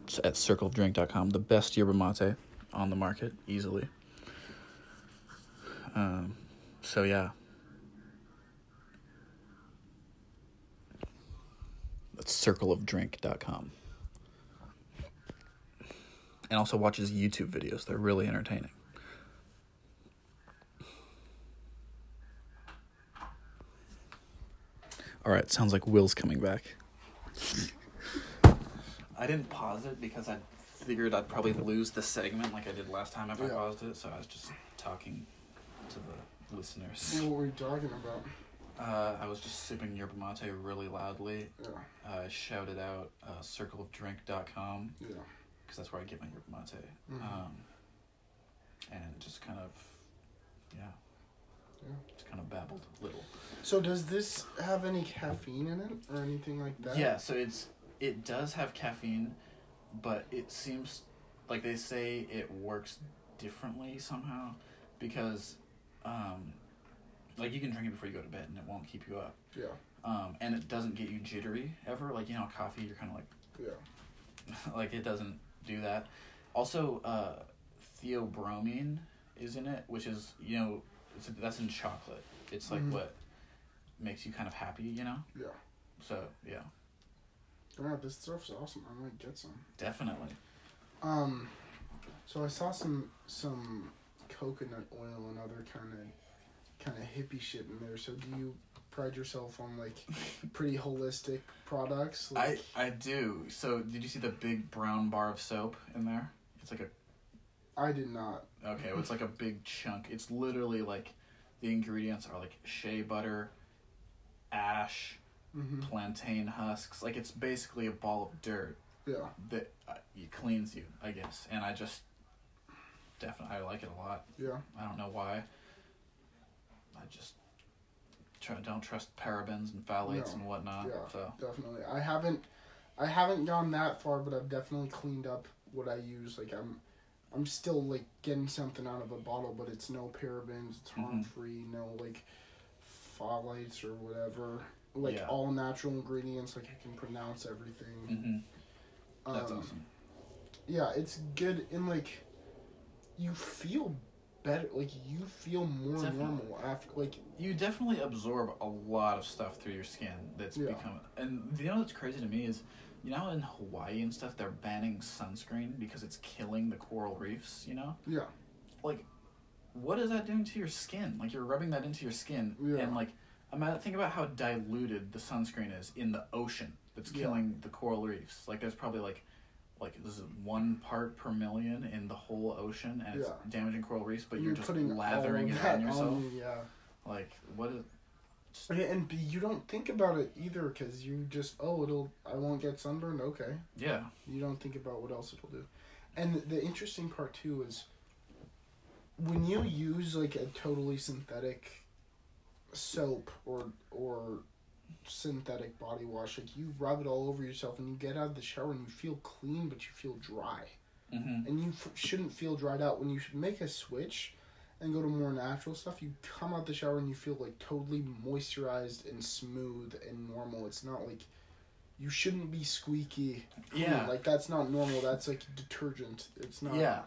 It's at circleofdrink.com. The best yerba mate on the market, easily. Um, so, yeah. That's circleofdrink.com and also watches YouTube videos. They're really entertaining. All right, sounds like Will's coming back. I didn't pause it because I figured I'd probably lose the segment like I did last time if I paused it, so I was just talking to the listeners. What were you talking about? Uh, I was just sipping yerba mate really loudly. Yeah, I shouted out uh, circleofdrink.com yeah. Because that's where I get my yerba mate. Mhm. Um, and just kind of, yeah, Yeah. just kind of babbled a little. So does this have any caffeine in it or anything like that? Yeah, so it's it does have caffeine, but it seems like they say it works differently somehow because, um, like you can drink it before you go to bed and it won't keep you up. Yeah. Um, and it doesn't get you jittery ever. Like you know, coffee, you're kind of like Yeah. like it doesn't do that. Also, uh, theobromine is in it, which is you know it's that's in chocolate. It's like Mhm. what makes you kind of happy, you know. Yeah. So yeah, Yeah, this stuff's awesome. I might get some. definitely. Um, so I saw some some coconut oil and other kind of kind of hippie shit in there. So do you pride yourself on like pretty holistic products? I Like, I do. So did you see the big brown bar of soap in there? It's like a I did not. okay. It's like a big chunk. It's literally like the ingredients are like shea butter, ash, hmm plantain husks. Like it's basically a ball of dirt Yeah. that uh, it cleans you, I guess. And I just definitely I like it a lot. Yeah. I don't know why. I just try don't trust parabens and phthalates No. and whatnot. Yeah. So Definitely. I haven't I haven't gone that far, but I've definitely cleaned up what I use. Like I'm I'm still like getting something out of a bottle, but it's no parabens, it's harm free, no like phthalates or whatever. Like Yeah. all natural ingredients, like I can pronounce everything. hmm that's Um, awesome. Yeah, it's good and like you feel better like you feel more Definitely. normal after like You definitely absorb a lot of stuff through your skin that's Yeah. become and you know what's crazy to me is you know in Hawaii and stuff they're banning sunscreen because it's killing the coral reefs, you know? yeah. Like what is that doing to your skin? Like you're rubbing that into your skin Yeah. and like imagine think about how diluted the sunscreen is in the ocean that's Yeah. killing the coral reefs. Like there's probably like like this is one part per million in the whole ocean and it's Yeah. damaging coral reefs, but you're, just putting all lathering it on yourself. me, yeah. Like what is Yeah, and you don't think about it either because you just oh it'll I won't get sunburned okay yeah. you don't think about what else it'll do, and the interesting part too is when you use like a totally synthetic soap or or synthetic body wash like you rub it all over yourself and you get out of the shower and you feel clean but you feel dry Mm-hmm. and you f- shouldn't feel dried out when you make a switch and go to more natural stuff you come out the shower and you feel like totally moisturized and smooth and normal it's not like you shouldn't be squeaky clean. Yeah. like that's not normal that's like detergent it's not Yeah.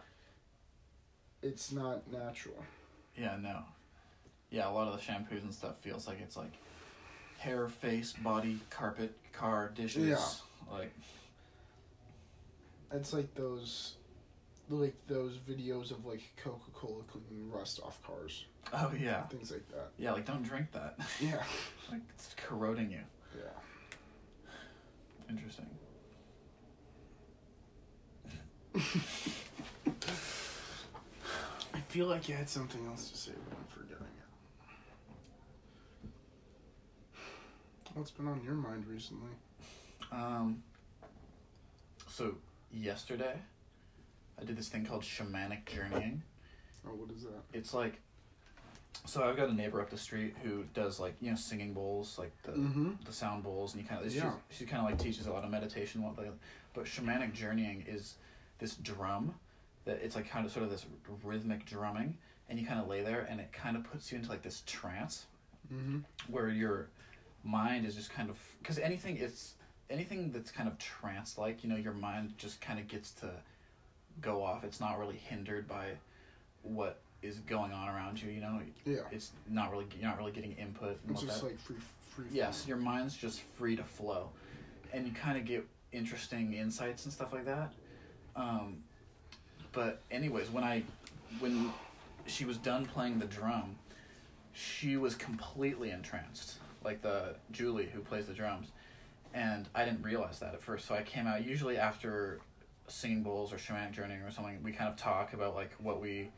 it's not natural Yeah, no. Yeah, a lot of the shampoos and stuff feels like it's like hair, face, body, carpet, car, dishes. Yeah. Like it's like those like those videos of like coca-cola cleaning rust off cars oh yeah. things like that Yeah, like don't drink that. yeah like it's corroding you. yeah Interesting. i feel like you had something else to say but i'm forgetting What's been on your mind recently? Um. So yesterday, I did this thing called shamanic journeying. Oh, what is that? It's like, so I've got a neighbor up the street who does like you know singing bowls, like the Mm-hmm. the sound bowls, and you kind of Yeah. she, she kind of like teaches a lot of meditation. What like, but shamanic journeying is this drum that it's like kind of sort of this rhythmic drumming, and you kind of lay there, and it kind of puts you into like this trance Mm-hmm. where your mind is just kind of because anything it's anything that's kind of trance like you know your mind just kind of gets to go off it's not really hindered by what is going on around you you know Yeah. it's not really you're not really getting input It's just that, like free, free. yes flowing. your mind's just free to flow and you kind of get interesting insights and stuff like that um, but anyways when i when she was done playing the drum she was completely entranced like the julie who plays the drums. And i didn't realize that at first. So i came out usually after singing bowls or shamanic journeying or something we kind of talk about like what we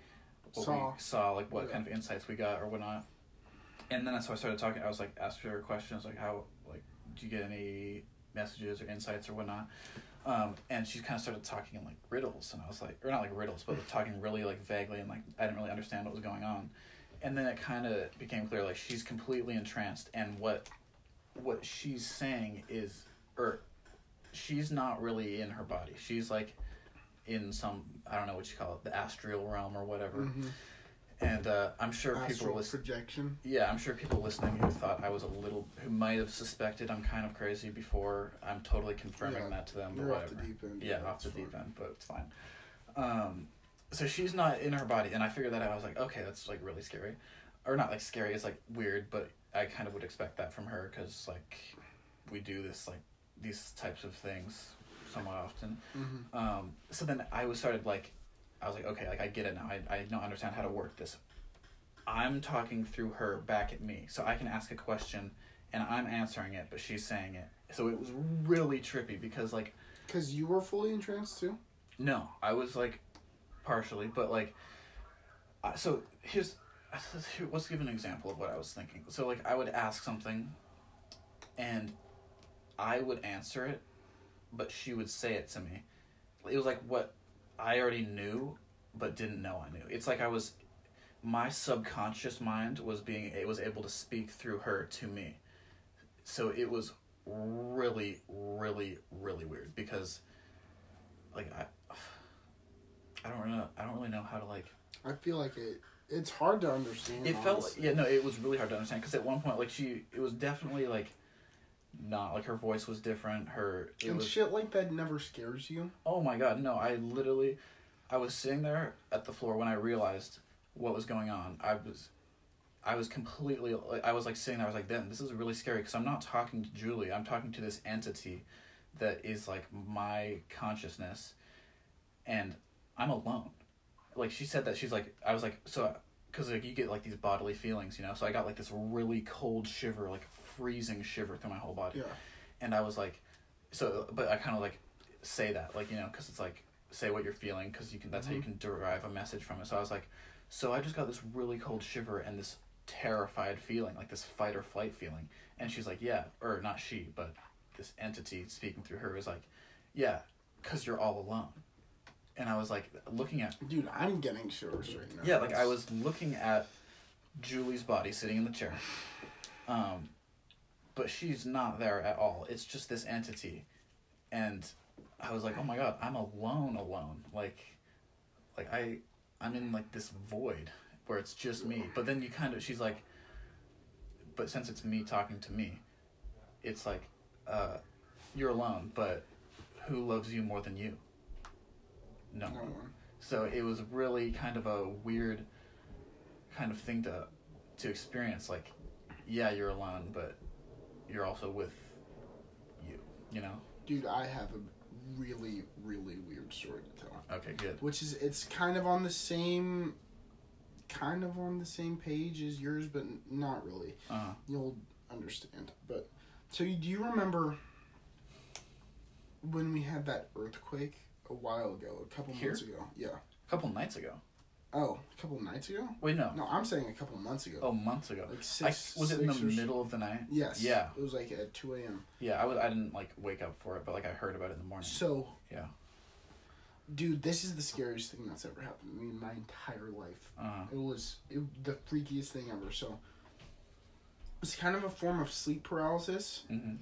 what Saw. we saw. like what Yeah. kind of insights we got or whatnot. And then so i started talking. I was like asked her questions like how like do you get any messages or insights or whatnot? Um, and she kind of started talking in like riddles. And i was like or not like riddles but talking really like vaguely and like i didn't really understand what was going on and then it kind of became clear like she's completely entranced and what what she's saying is or she's not really in her body she's like in some i don't know what you call it the astral realm or whatever Mhm. and uh, i'm sure people Astral listen projection. yeah i'm sure people listening who thought i was a little who might have suspected i'm kind of crazy before i'm totally confirming Yeah, that to them off whatever the deep end. yeah, off the deep end, but it's fine. Um, so she's not in her body, and I figured that out. I was like, okay, that's like really scary, or not like scary. It's like weird, but I kind of would expect that from her because like we do this like these types of things somewhat often. Mhm. Um, so then I was started like, I was like, okay, like I get it now. I I don't understand how to work this. I'm talking through her back at me, so I can ask a question, and I'm answering it, but she's saying it. So it was really trippy because like. Cause you were fully entranced too. No, I was like partially, but like I- so here's here, let's give an example of what I was thinking. So like I would ask something and I would answer it, but she would say it to me. It was like what I already knew but didn't know I knew. It's like I was my subconscious mind was being it was able to speak through her to me. So it was really really really weird because like I I don't know, I don't really know how to like I feel like it. It's hard to understand. it felt honestly. yeah no it was really hard to understand because at one point like she it was definitely like not like her voice was different her and was shit like that never scares you. oh my god no I literally I was sitting there at the floor when I realized what was going on I was I was completely I was like sitting there I was like then this is really scary because I'm not talking to Julie I'm talking to this entity that is like my consciousness and I'm alone. Like she said that she's like I was like so because like you get like these bodily feelings you know? So I got like this really cold shiver like freezing shiver through my whole body. Yeah. and I was like so but I kind of like say that like you know because it's like say what you're feeling because you can that's how you mm-hmm. can derive a message from it. So I was like so I just got this really cold shiver and this terrified feeling like this fight or flight feeling. And she's like yeah or not she but this entity speaking through her is like yeah because you're all alone and I was like looking at Dude, I'm getting shivers right now. yeah, like I was looking at Julie's body sitting in the chair. Um, but she's not there at all. It's just this entity. And I was like, "Oh my god, I'm alone alone." Like like I I'm in like this void where it's just me. But then you kind of she's like but since it's me talking to me, it's like uh you're alone, but who loves you more than you? No No one. one. So it was really kind of a weird kind of thing to to experience. Like, yeah, you're alone, but you're also with you. You know? Dude, I have a really, really weird story to tell. Okay, good. Which is, it's kind of on the same, kind of on the same page as yours, but not really. Uh, You'll understand. But, so do you remember when we had that earthquake a while ago, a couple Here? months ago? Yeah. a couple nights ago. Oh, a couple nights ago? Wait, no. No, I'm saying a couple months ago. Oh, months ago. Like I, six. was it in the six middle of the night? Yes. Yeah. It was like at two a.m. Yeah, I was. I didn't like wake up for it, but like I heard about it in the morning. So, Yeah. dude, this is the scariest thing that's ever happened to me in my entire life. Uh, It was it, the freakiest thing ever. So, it's kind of a form of sleep paralysis. hmm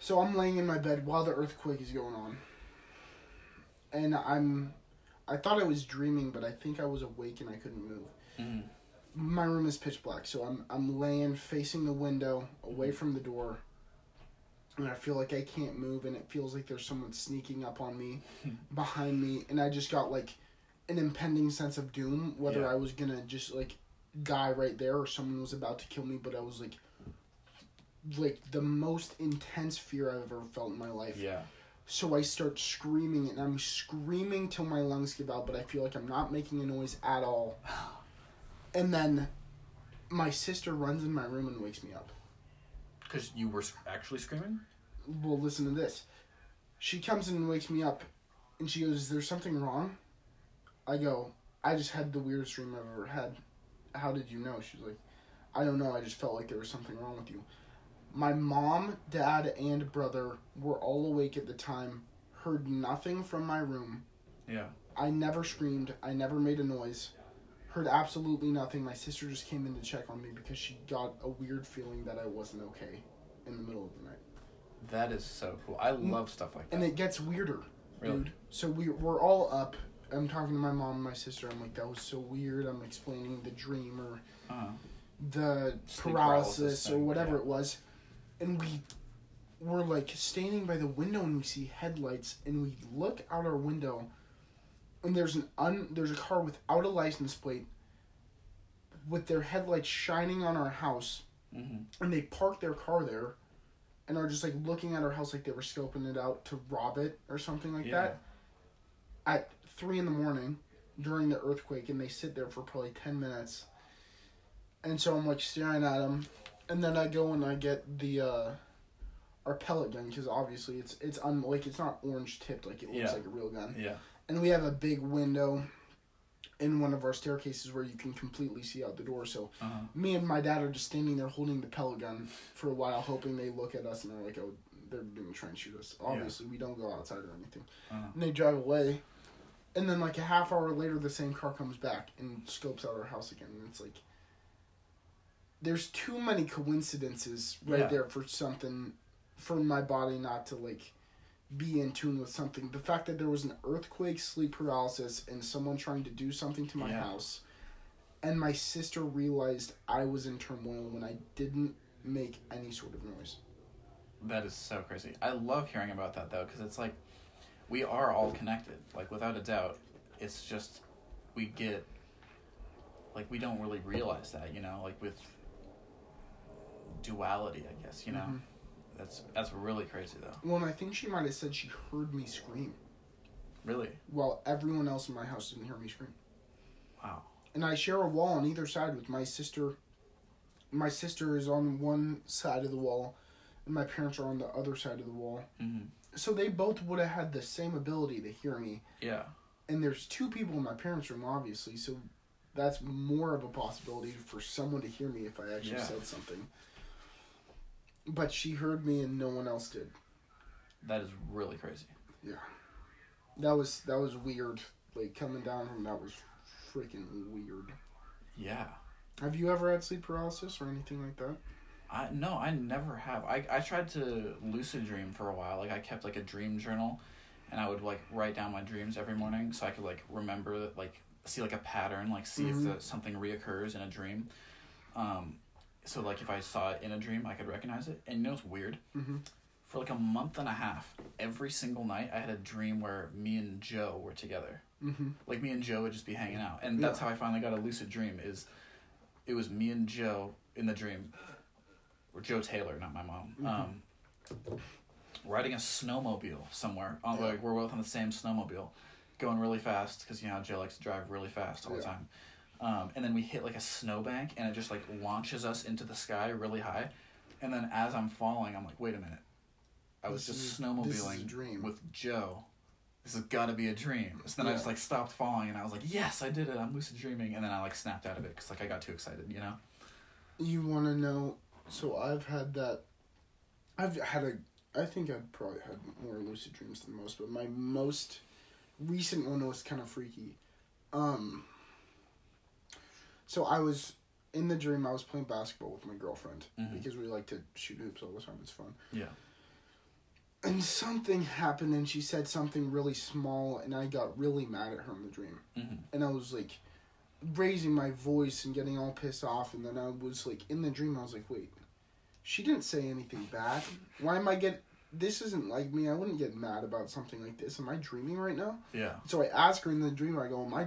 So I'm laying in my bed while the earthquake is going on. And I'm I thought I was dreaming, but I think I was awake and I couldn't move. hmm My room is pitch black, so I'm I'm laying facing the window, away from the door. And I feel like I can't move and it feels like there's someone sneaking up on me behind me and I just got like an impending sense of doom whether Yeah. I was to just like die right there or someone was about to kill me, but I was like like the most intense fear I've ever felt in my life. Yeah. So I start screaming and I'm screaming till my lungs give out, but I feel like I'm not making a noise at all. And then my sister runs in my room and wakes me up. Because you were actually screaming. Well, listen to this. She comes in and wakes me up and she goes, Is there something wrong? I go, I just had the weirdest dream I've ever had. How did you know? She's like, I don't know. I just felt like there was something wrong with you. My mom, dad, and brother were all awake at the time, heard nothing from my room. Yeah. I never screamed. I never made a noise. Heard absolutely nothing. My sister just came in to check on me because she got a weird feeling that I wasn't okay in the middle of the night. That is so cool. I love stuff like that. And it gets weirder, Really? dude. So we we're all up. I'm talking to my mom and my sister. I'm like, that was so weird. I'm explaining the dream or uh, the paralysis, paralysis or whatever yeah. it was, and we were like standing by the window and we see headlights and we look out our window, and there's an un there's a car without a license plate, with their headlights shining on our house, hmm and they park their car there, and are just like looking at our house like they were scoping it out to rob it or something like Yeah. that. At three in the morning, during the earthquake, and they sit there for probably ten minutes. And so I'm like staring at them, and then I go and I get the uh, our pellet gun because obviously it's it's un like it's not orange tipped like it looks Yeah. like a real gun. Yeah. And we have a big window in one of our staircases where you can completely see out the door. So Uh-huh. me and my dad are just standing there holding the pellet gun for a while, hoping they look at us and they're like, "Oh, they're gonna try and shoot us." Obviously, we don't go outside or anything. Uh-huh. And they drive away, and then like a half hour later, the same car comes back and scopes out our house again, and it's like, there's too many coincidences right Yeah. there for something, for my body not to like be in tune with something. The fact that there was an earthquake, sleep paralysis, and someone trying to do something to my Yeah. house, and my sister realized I was in turmoil when I didn't make any sort of noise. That is so crazy. I love hearing about that though, because it's like we are all connected. Like without a doubt, it's just we get like we don't really realize that, you know, like with duality, I guess, you know. Mhm. That's that's really crazy though. Well, and I think she might have said she heard me scream Really? while everyone else in my house didn't hear me scream. Wow. And I share a wall on either side with my sister. My sister is on one side of the wall, and my parents are on the other side of the wall. hmm So they both would have had the same ability to hear me. Yeah. And there's two people in my parents' room, obviously, so that's more of a possibility for someone to hear me if I actually Yeah. said something. But she heard me and no one else did. That is really crazy. Yeah. That was that was weird. Like coming down from that was freaking weird. Yeah. Have you ever had sleep paralysis or anything like that? I no, I never have. I I tried to lucid dream for a while. Like I kept like a dream journal, and I would like write down my dreams every morning so I could like remember like see like a pattern, like see Mhm. if the, something reoccurs in a dream. Um, so like if I saw it in a dream, I could recognize it. And you know it's weird? Mhm. For like a month and a half, every single night I had a dream where me and Joe were together. Mm-hmm. Like me and Joe would just be hanging out, and that's Yeah. how I finally got a lucid dream. Is it was me and Joe in the dream, or Joe Taylor, not my mom. Mhm. Um, riding a snowmobile somewhere. On, Yeah. Like we're both on the same snowmobile, going really fast because you know Joe likes to drive really fast all the time. Um, and then we hit like a snowbank, and it just like launches us into the sky really high. And then as I'm falling, I'm like, wait a minute. I was This just is- this is a snowmobiling dream. with Joe this has got to be a dream. So then I just like stopped falling, and I was like, yes, I did it. I'm lucid dreaming, and then I like snapped out of it because like I got too excited, you know. You want to know? So I've had that. I've had a. I think I've probably had more lucid dreams than most, but my most recent one was kind of freaky. Um. So I was in the dream. I was playing basketball with my girlfriend Mhm. because we like to shoot hoops all the time. It's fun. Yeah. And something happened, and she said something really small, and I got really mad at her in the dream. hmm and I was like raising my voice and getting all pissed off and then I was like in the dream I was like wait she didn't say anything bad why am I get this isn't like me I wouldn't get mad about something like this am I dreaming right now Yeah. so I ask her in the dream I go am I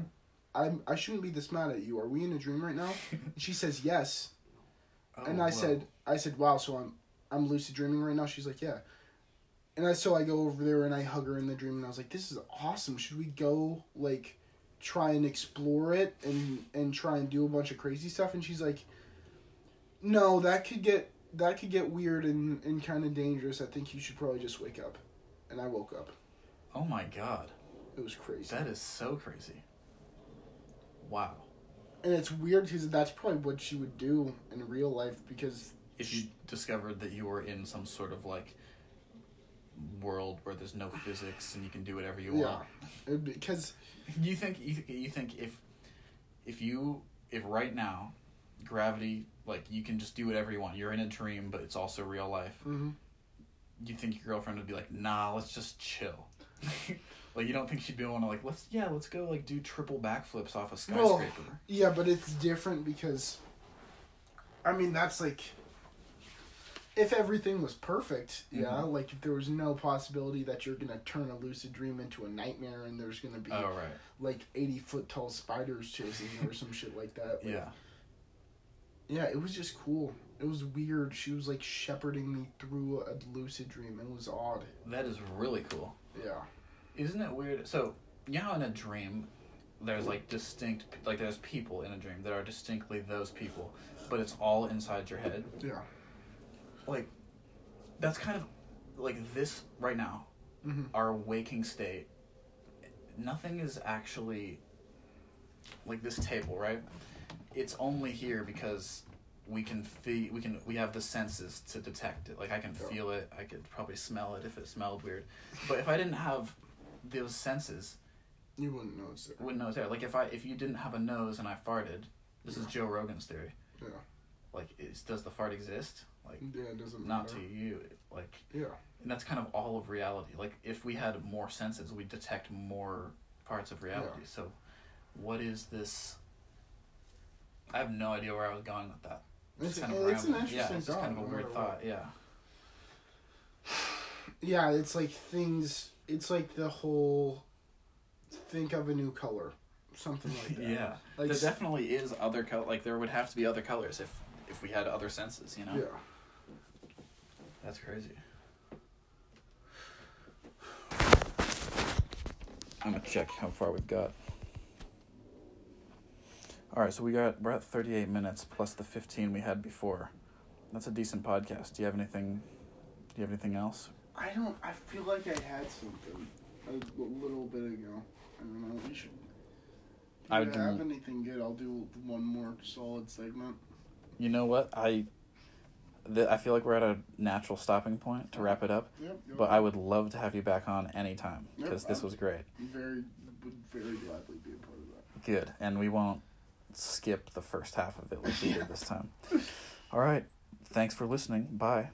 I'm, I shouldn't be this mad at you. Are we in a dream right now? And she says yes. Oh, and Oh, I whoa. said I said wow so I'm I'm lucid dreaming right now? She's like yeah. And I so I go over there and I hug her in the dream and I was like this is awesome. Should we go like try and explore it and and try and do a bunch of crazy stuff? And she's like no that could get that could get weird and, and kind of dangerous. I think you should probably just wake up. And I woke up. Oh my god, it was crazy. That is so crazy. Wow. and it's weird because that's probably what she would do in real life because If you discovered that you were in some sort of like world where there's no physics and you can do whatever you yeah want. Because You think you, th- you think if if you if right now gravity like you can just do whatever you want. You're in a dream, but it's also real life. mhm. You think your girlfriend would be like, "Nah, let's just chill." like you don't think she'd be able to like, "Let's yeah, let's go like do triple backflips off a Well, skyscraper." Yeah, but it's different because I mean that's like if everything was perfect, yeah, Mhm. like if there was no possibility that you're gonna turn a lucid dream into a nightmare and there's gonna be oh right. like eighty foot tall spiders chasing you or some shit like that. like- Yeah. Yeah, it was just cool. It was weird. She was like shepherding me through a lucid dream. It was odd. That is really cool. Yeah. Isn't it weird? So, you know, in a dream, there's like distinct, like there's people in a dream that are distinctly those people, but it's all inside your head. Yeah. Like, that's kind of like this right now, hmm our waking state. Nothing is actually like this table, right? It's only here because we can feel, we can, we have the senses to detect it. Like I can feel it. I could probably smell it if it smelled weird. But if I didn't have those senses, You wouldn't know it's there. wouldn't know it's there. Like if I if you didn't have a nose and I farted, this is Joe Rogan's theory. Yeah. Like, is, does the fart exist? Like, Yeah, it doesn't not matter. to you. Like, Yeah. and that's kind of all of reality. Like, if we had more senses, we'd detect more parts of reality. Yeah. So, what is this? I have no idea where I was going with that. It's, kind it's of an rambling. interesting yeah, it's thought. kind of a weird thought. Yeah. Yeah, it's like things. It's like the whole think of a new color, something like that. yeah. like there definitely is other color. Like there would have to be other colors if if we had other senses. You know. yeah. That's crazy. I'm gonna check how far we've got. All right, so we got we're at 38 minutes plus the 15 we had before. That's a decent podcast. Do you have anything? Do you have anything else? I don't. I feel like I had something a, a little bit ago. I don't know. We should. If I would have do- anything good, I'll do one more solid segment. You know what? I the, I feel like we're at a natural stopping point to wrap it up. Yep. yep. But I would love to have you back on anytime because Yep, this I'm- was great. very would very gladly be a part of that. Good, and we won't skip the first half of it like we did this time. All right, thanks for listening. Bye.